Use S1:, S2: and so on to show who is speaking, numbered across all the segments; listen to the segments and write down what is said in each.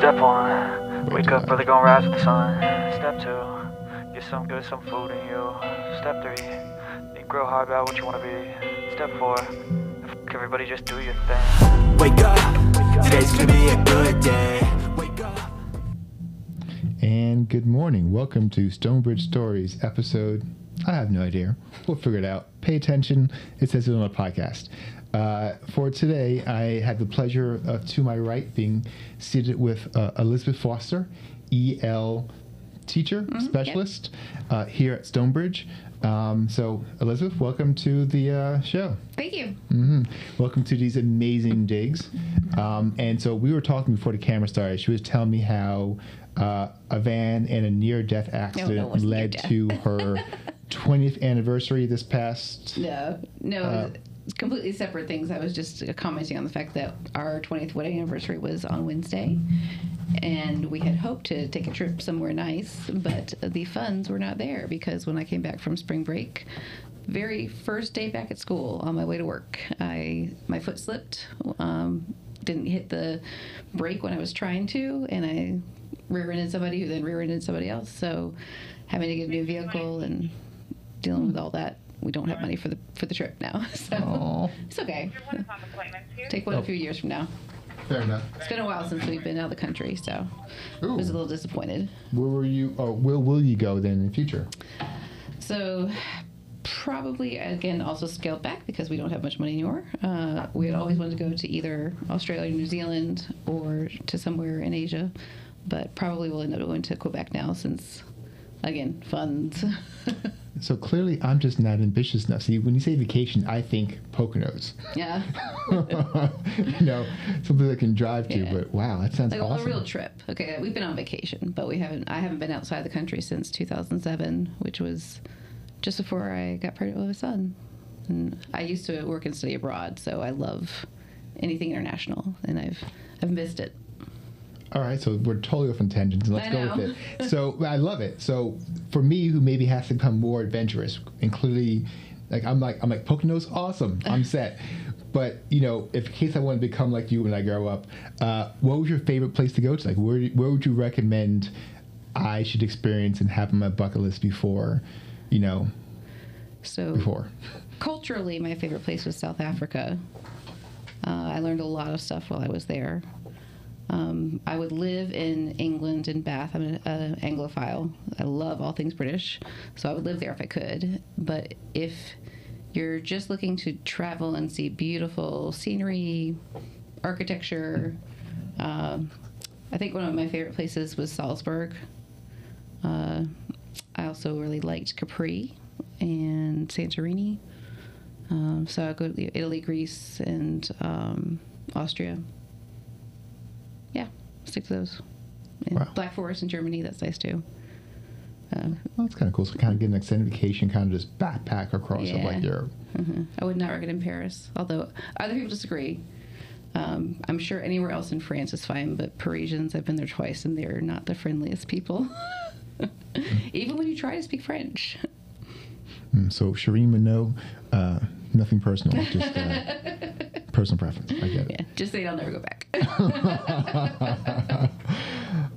S1: Step one, wake up early, gonna rise with the sun. Step two, get some good, some food in you. Step three, think real hard about what you wanna be. Step four, fuck everybody, just do your thing.
S2: Wake up, today's gonna be a good day. Wake up.
S3: And good morning. Welcome to Stonebridge Stories episode. I have no idea. We'll figure it out. Pay attention. It says it on the podcast. Uh, for today, I have the pleasure of, to my right, being seated with uh, Elizabeth Foster, EL teacher, specialist uh, here at Stonebridge. Um, so, Elizabeth, welcome to the uh, show.
S4: Thank you.
S3: hmm Welcome to these amazing digs. Um, and so we were talking before the camera started. She was telling me how uh, a van and a near-death accident
S4: it wasn't
S3: led to her 20th anniversary this past.
S4: No, no,
S3: Uh,
S4: it's completely separate things. I was just commenting on the fact that our 20th wedding anniversary was on Wednesday, and we had hoped to take a trip somewhere nice, but the funds were not there because when I came back from spring break, very first day back at school on my way to work, I my foot slipped. Um, didn't hit the brake when I was trying to, and I rear-ended somebody who then rear-ended somebody else. So having to get a new vehicle and dealing with all that, we don't have money for the for the trip now. So
S3: Aw.
S4: it's okay.
S5: One time appointments here.
S4: Take one a few years from now.
S3: Fair enough.
S4: It's been a while since we've been out of the country, so I was a
S3: Ooh.
S4: little disappointed.
S3: Where were you? Or where will you go then in the future?
S4: So probably again also scaled back because we don't have much money anymore. Uh, we had always wanted to go to either Australia, New Zealand, or to somewhere in Asia, but probably we'll end up going to Quebec now since, again, funds.
S3: So clearly, I'm just not ambitious enough. See, when you say vacation, I think Poconos.
S4: yeah,
S3: you know, something I can drive to.
S4: Yeah.
S3: But wow, that sounds
S4: like
S3: awesome.
S4: a real trip. Okay, we've been on vacation, but we haven't. I haven't been outside the country since 2007, which was just before I got pregnant with a son. And I used to work and study abroad, so I love anything international, and I've I've missed it.
S3: All right, so we're totally off on tangents. and Let's
S4: I
S3: go
S4: know.
S3: with it. So I love it. So for me, who maybe has to become more adventurous, including like I'm like I'm like Poconos, awesome, I'm set. But you know, if in case I want to become like you when I grow up, uh, what was your favorite place to go to? Like, where where would you recommend I should experience and have on my bucket list before, you know,
S4: So
S3: before?
S4: culturally, my favorite place was South Africa. Uh, I learned a lot of stuff while I was there. Um, I would live in England in Bath. I'm an uh, Anglophile. I love all things British, so I would live there if I could. But if you're just looking to travel and see beautiful scenery, architecture, um, I think one of my favorite places was Salzburg. Uh, I also really liked Capri and Santorini. Um, so I go to Italy, Greece, and um, Austria. Yeah, stick to those.
S3: Wow.
S4: Black Forest in Germany, that's nice too. Uh,
S3: Well, that's kind of cool. So kind of get an extended vacation, kind of just backpack across of like
S4: Yeah.
S3: Europe.
S4: mhm. I would not recommend Paris, although other people disagree. Um, I'm sure anywhere else in France is fine, but Parisians, I've been there twice, and they're not the friendliest people. Even when you try to speak French.
S3: Mm, So Shireen Minot, uh, nothing personal, just uh, personal preference. I get it.
S4: Yeah, just say I'll never go back.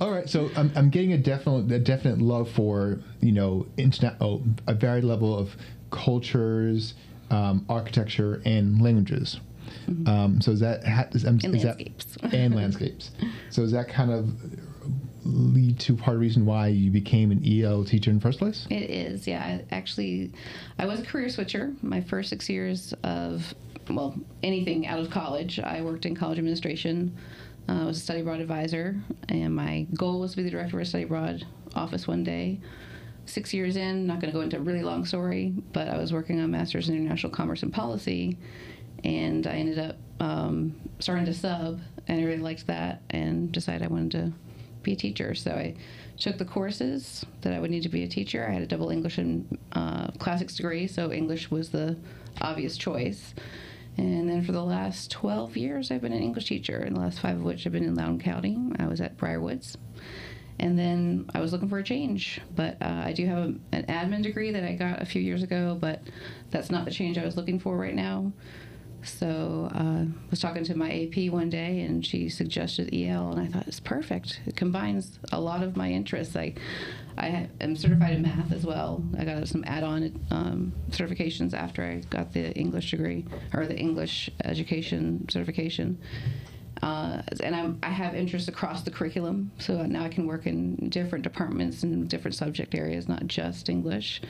S3: All right, so I'm, I'm getting a definite a definite love for you know internet oh, a varied level of cultures, um, architecture, and languages. Um, so is that ha- is, um,
S4: Mm-hmm. And
S3: is that-
S4: landscapes.
S3: and landscapes. So is that kind of lead to part of the reason why you became an EL teacher in the first place?
S4: It is, yeah. I actually, I was a career switcher. My first six years of, well, anything out of college, I worked in college administration. Uh, I was a study abroad advisor, and my goal was to be the director of a study abroad office one day. Six years in, not going to go into a really long story, but I was working on Masters in International Commerce and Policy, and I ended up um, starting to sub, and I really liked that, and decided I wanted to be a teacher. So I took the courses that I would need to be a teacher. I had a double English and uh, classics degree, so English was the obvious choice. And then for the last 12 years, I've been an English teacher, and the last five of which have been in Loudoun County. I was at Briarwoods. And then I was looking for a change, but uh, I do have a, an admin degree that I got a few years ago, but that's not the change I was looking for right now. So uh, was talking to my AP one day, and she suggested EL, and I thought it's perfect. It combines a lot of my interests. I I am certified in math as well. I got some add-on um, certifications after I got the English degree or the English education certification. Uh, and I'm, I have interests across the curriculum, so now I can work in different departments and different subject areas, not just English.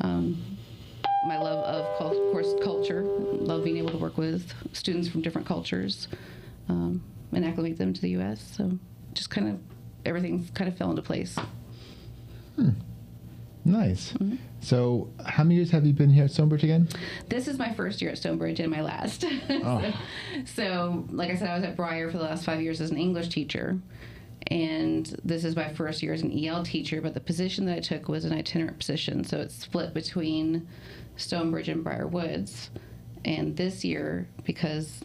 S4: Um, my love of, cul- of course, culture, love being able to work with students from different cultures um, and acclimate them to the U.S. So just kind of everything kind of fell into place.
S3: Nice.
S4: Mm-hmm.
S3: So, how many years have you been here at Stonebridge again?
S4: This is my first year at Stonebridge and my last.
S3: Oh.
S4: so, like I said, I was at Briar for the last five years as an English teacher. And this is my first year as an EL teacher, but the position that I took was an itinerant position. So it's split between Stonebridge and Briar Woods. And this year, because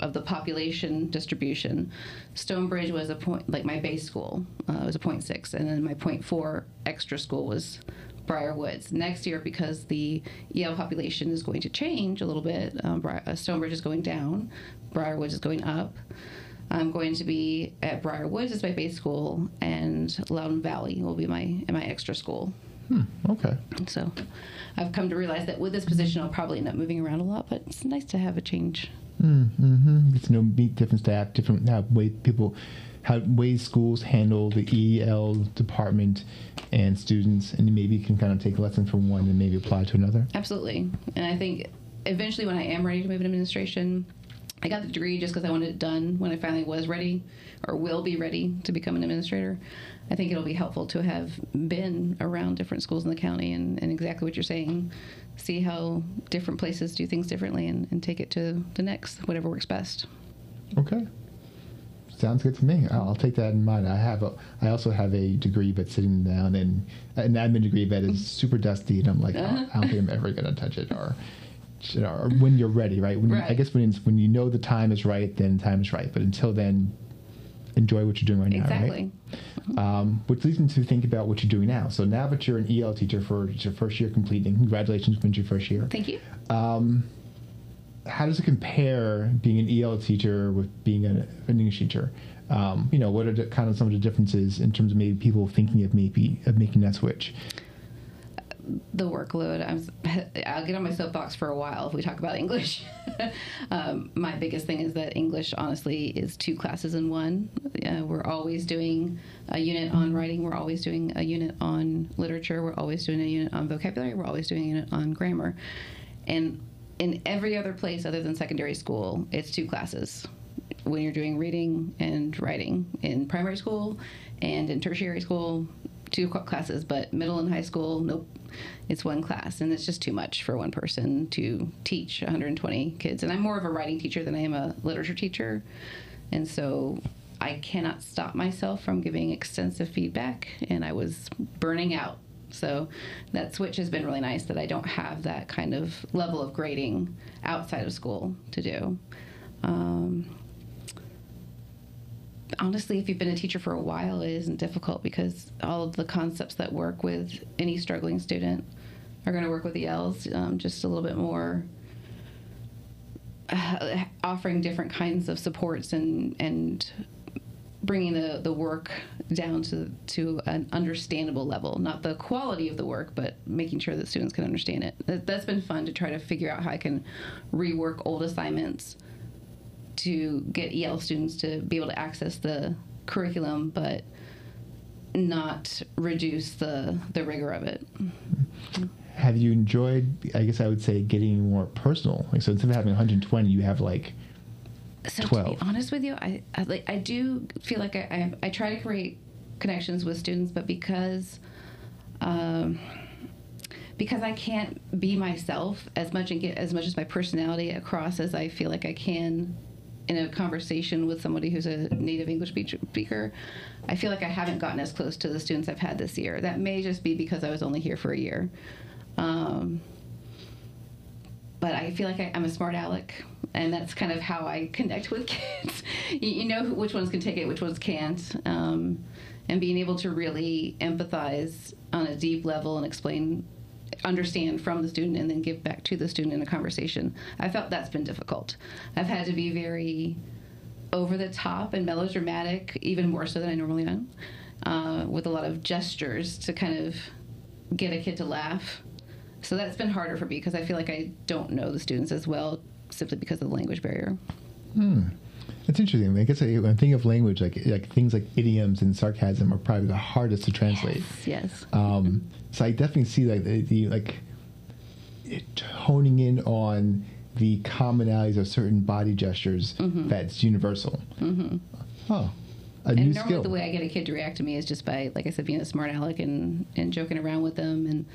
S4: of the population distribution, Stonebridge was a point, like my base school uh, was a point six, and then my point four extra school was Briar Woods. Next year, because the EL population is going to change a little bit, um, Bri- uh, Stonebridge is going down, Briar Woods is going up. I'm going to be at Briar Woods as my base school, and Loudoun Valley will be my my extra school.
S3: Okay.
S4: So, I've come to realize that with this position, I'll probably end up moving around a lot, but it's nice to have a change.
S3: Mm-hmm. Get to know meet different staff, different how way people, how ways schools handle the EL department and students, and maybe you can kind of take a lesson from one and maybe apply to another.
S4: Absolutely. And I think eventually, when I am ready to move in administration, I got the degree just because I wanted it done when I finally was ready or will be ready to become an administrator. I think it'll be helpful to have been around different schools in the county and, and exactly what you're saying. See how different places do things differently and, and take it to the next, whatever works best.
S3: Okay. Sounds good to me. I'll take that in mind. I have a, I also have a degree, but sitting down and an admin degree that is super dusty, and I'm like, oh, I don't think I'm ever gonna touch it. Or, or when you're ready, right? When you- I guess when when you know the time is right, then time is right. But until then, enjoy what you're doing right now,
S4: Exactly.
S3: right? Um, which leads me to think about what you're doing now. So now that you're an EL teacher for your first year completing, congratulations on your first year.
S4: Thank you.
S3: how does it compare being an EL teacher with being an, an English teacher? Um, you know, what are the, kind of some of the differences in terms of maybe people thinking of maybe of making that switch?
S4: The workload. I'm, I'll get on my soapbox for a while if we talk about English. um, my biggest thing is that English, honestly, is two classes in one. Uh, we're always doing a unit on writing. We're always doing a unit on literature. We're always doing a unit on vocabulary. We're always doing a unit on grammar. And in every other place other than secondary school, it's two classes when you're doing reading and writing in primary school and in tertiary school two classes but middle and high school nope it's one class and it's just too much for one person to teach 120 kids and i'm more of a writing teacher than i am a literature teacher and so i cannot stop myself from giving extensive feedback and i was burning out. So that switch has been really nice that i don't have that kind of level of grading outside of school to do. Um, honestly, if you've been a teacher for a while, it isn't difficult because all of the concepts that work with any struggling student are going to work with ELs um, just a little bit more. Uh, offering different kinds of supports and and bringing the, the work down to to an understandable level, not the quality of the work, but making sure that students can understand it. That, that's been fun to try to figure out how I can rework old assignments to get EL students to be able to access the curriculum, but not reduce the the rigor of it.
S3: Have you enjoyed? I guess I would say getting more personal. Like so, instead of having 120, you have like
S4: So to be honest with you, I I, like, I do feel like I, I I try to create connections with students, but because. Um, because I can't be myself as much and get as much as my personality across as I feel like I can in a conversation with somebody who's a native English speaker, I feel like I haven't gotten as close to the students I've had this year. That may just be because I was only here for a year. Um, but I feel like I, I'm a smart aleck, and that's kind of how I connect with kids. you, you know which ones can take it, which ones can't, um, and being able to really empathize on a deep level and explain understand from the student and then give back to the student in a conversation. I felt that's been difficult. I've had to be very over the top and melodramatic, even more so than I normally am, uh, with a lot of gestures to kind of get a kid to laugh. So that's been harder for me because I feel like I don't know the students as well simply because of the language barrier.
S3: It's interesting. I guess I, when I think of language, like like things like idioms and sarcasm are probably the hardest to translate.
S4: Yes.
S3: Um, so I definitely see like the, the like it honing in on the commonalities of certain body gestures that's universal. Mm-hmm. Oh, a
S4: and
S3: new
S4: normally
S3: skill.
S4: the way I get a kid to react to me is just by, like I said, being a smart aleck and, and joking around with them and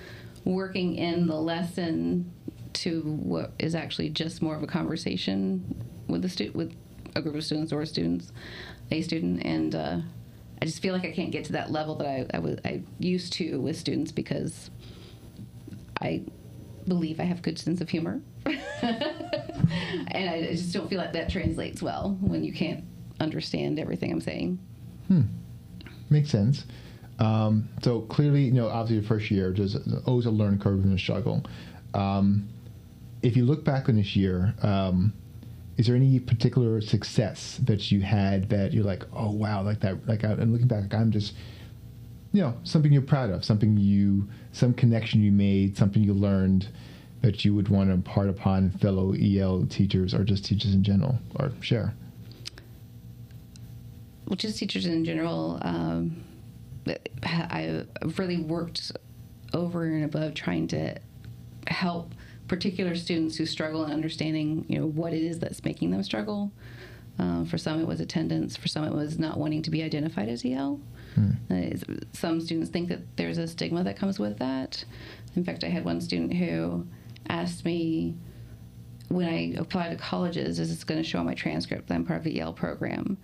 S4: working in the lesson to what is actually just more of a conversation with the stu- with a group of students or students, a student, and uh, I just feel like I can't get to that level that I, I was I used to with students because I believe I have good sense of humor, and I just don't feel like that translates well when you can't understand everything I'm saying. Hmm.
S3: Makes sense. Um, so clearly, you know, obviously, your first year, there's always a learning curve and a struggle. Um, if you look back on this year, um, is there any particular success that you had that you're like, oh wow, like that, like, I, and looking back, like, I'm just, you know, something you're proud of, something you, some connection you made, something you learned that you would want to impart upon fellow EL teachers or just teachers in general, or share.
S4: well, just teachers in general, um, I- really worked over and above trying to help particular students who struggle in understanding, you know, what it is that's making them struggle. Uh, for some, it was attendance. For some, it was not wanting to be identified as EL. Uh, some students think that there's a stigma that comes with that. In fact, I had one student who asked me when I apply to colleges, is this going to show on my transcript that I'm part of the EL program?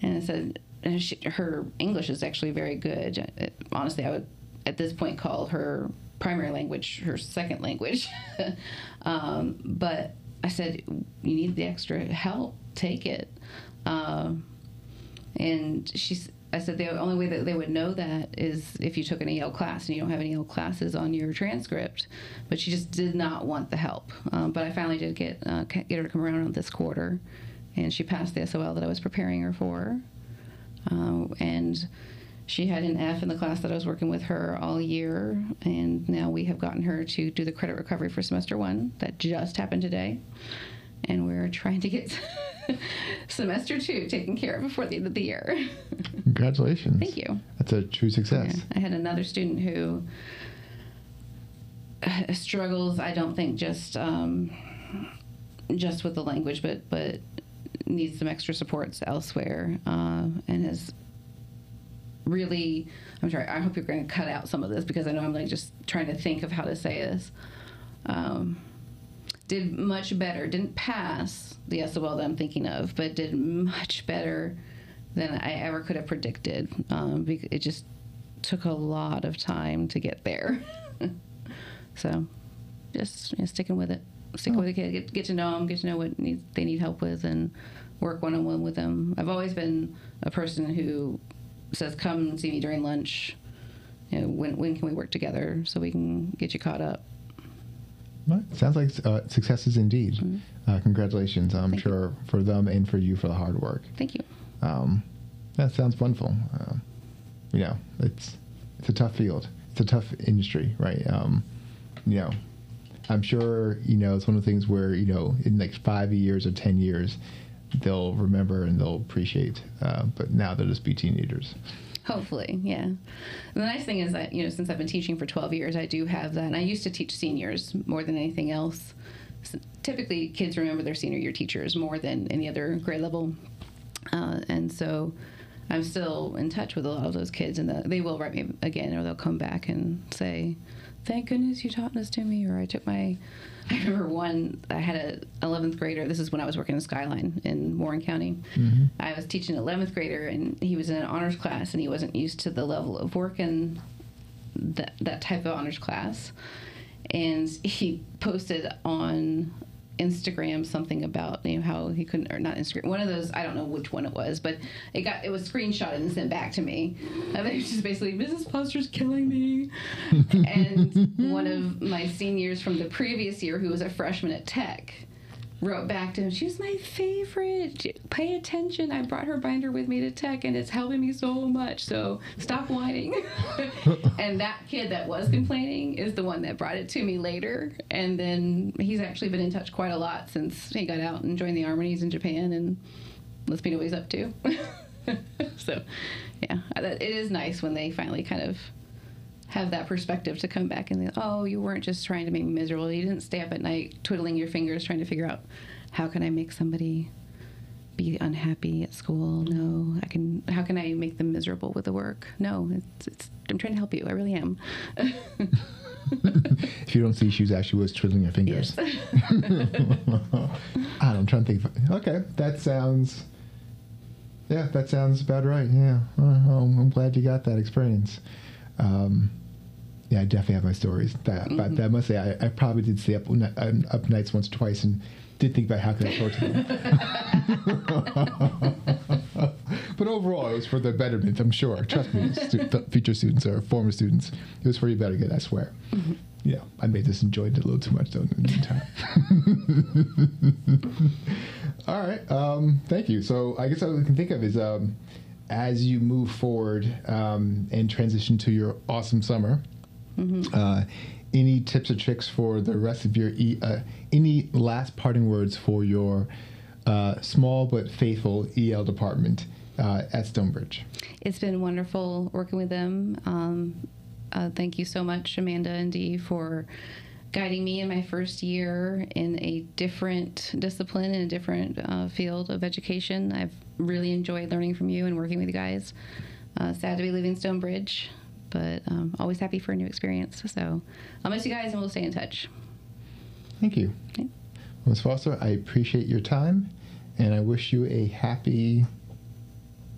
S4: And I said, and she, her English is actually very good. It- honestly, I would at this point call her primary language her second language. um, but I said, you need the extra help, take it. Um, and she's, I said, the only way that they would know that is if you took an EL class and you don't have any EL classes on your transcript. But she just did not want the help. Um, but I finally did get uh, get her to come around on this quarter, and she passed the SOL that I was preparing her for. Uh, and she had an F in the class that I was working with her all year, and now we have gotten her to do the credit recovery for semester one. That just happened today, and we're trying to get semester two taken care of before the end of the year.
S3: Congratulations.
S4: Thank you.
S3: That's a true success.
S4: Yeah. I had another student who uh, struggles. I don't think just um, just with the language, but but needs some extra supports elsewhere, uh, and has really. I'm sorry. I hope you're going to cut out some of this because I know I'm like just trying to think of how to say this. Um, did much better. Didn't pass the SOL that I'm thinking of, but did much better than I ever could have predicted. Um, it just took a lot of time to get there. so, just you know, sticking with it, sticking with the kid, get, get to know them, get to know what they need help with, and work one on one with them. I've always been a person who says, "Come see me during lunch." You know, when when can we work together so we can get you caught up?
S3: Right. Sounds like uh, successes indeed. Uh, congratulations, I'm
S4: Mm-hmm. Thank you.
S3: sure, for them and for you for the hard work.
S4: Thank you.
S3: Um, that sounds wonderful. Um, you know, it's it's a tough field. It's a tough industry, right? Um, you know, I'm sure you know it's one of the things where you know in like five years or ten years, they'll remember and they'll appreciate. Uh, but now they'll just be teenagers.
S4: Hopefully, yeah. The nice thing is that, you know, since I've been teaching for 12 years, I do have that. And I used to teach seniors more than anything else. S typically, kids remember their senior year teachers more than any other grade level. Uh, and so I'm still in touch with a lot of those kids, and the, they will write me again, or they'll come back and say, Thank goodness you taught this to me, or I took my. I remember one, I had a 11th grader. This is when I was working in Skyline in Warren County. Mm-hmm. I was teaching an 11th grader, and he was in an honors class, and he wasn't used to the level of work in that, that type of honors class. And he posted on Instagram something about you know how he couldn't or not Instagram one of those I don't know which one it was, but it got it was screenshotted and sent back to me. And it was just basically Mrs. Foster's killing me. and one of my seniors from the previous year, who was a freshman at Tech, wrote back to him. She's my favorite. Pay attention. I brought her binder with me to Tech, and it's helping me so much. So stop whining. and that kid that was complaining is the one that brought it to me later. And then he's actually been in touch quite a lot since he got out and joined the army. He's in Japan and lets know what he's up to. so, yeah, it is nice when they finally kind of have that perspective to come back and think, oh, you weren't just trying to make me miserable. You didn't stay up at night twiddling your fingers trying to figure out how can I make somebody be unhappy at school. No, I can. How can I make them miserable with the work? No, it's. it's I'm trying to help you. I really am.
S3: if you don't see, she actually was twiddling her fingers.
S4: Yes.
S3: I I'm trying to think. Of, okay, that sounds. Yeah, that sounds about right. Yeah, well, I'm glad you got that experience. Um, yeah, I definitely have my stories. That, but that I must say, I, I probably did stay up up nights once or twice and did think about how could I torture them. but overall, it was for the betterment. I'm sure. Trust me, stu- future students or former students, it was for your better good. I swear. Yeah, I may just enjoyed it a little too much though in the meantime. All right. Um, thank you. So I guess all I can think of is um, as you move forward um, and transition to your awesome summer. Uh, any tips or tricks for the rest of your e- uh, any last parting words for your uh, small but faithful EL department uh, at Stonebridge?
S4: It's been wonderful working with them. Um, uh, thank you so much, Amanda and Dee, for guiding me in my first year in a different discipline in a different uh, field of education. I've really enjoyed learning from you and working with you guys. Uh, sad to be leaving Stonebridge, but um, always happy for a new experience. So I'll miss you guys and we'll stay in touch.
S3: Thank you.
S4: Okay.
S3: Ms. Foster, I appreciate your time and I wish you a happy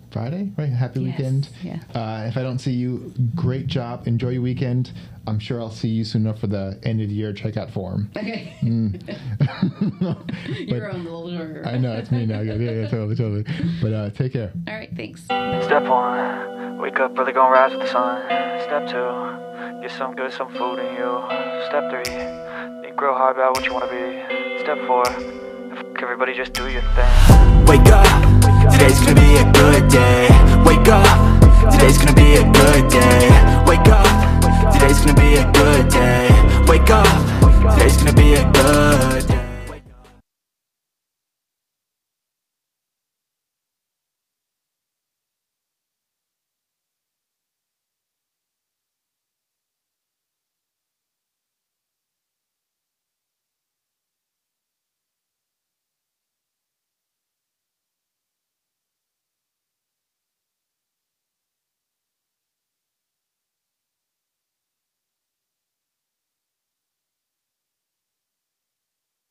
S3: Friday, right? Happy
S4: Yes,
S3: weekend.
S4: yeah.
S3: Uh, if I don't see you, great job. Enjoy your weekend. I'm sure I'll see you soon enough for the end of the year checkout form.
S4: Okay.
S3: But-
S4: Your own little door.
S3: I know, it's me now. Yeah, yeah, totally, totally. But uh, take care.
S4: All right, thanks.
S1: Step one, Wake up early, gonna rise with the sun. Step two, get some good, some food in you. Step three, think real hard about what you wanna be. Step four, everybody just do your thing.
S2: Wake up, today's gonna be a good day.
S1: Wake up, today's gonna be a good day. Wake up, today's gonna be a good day. Wake up, today's gonna be a good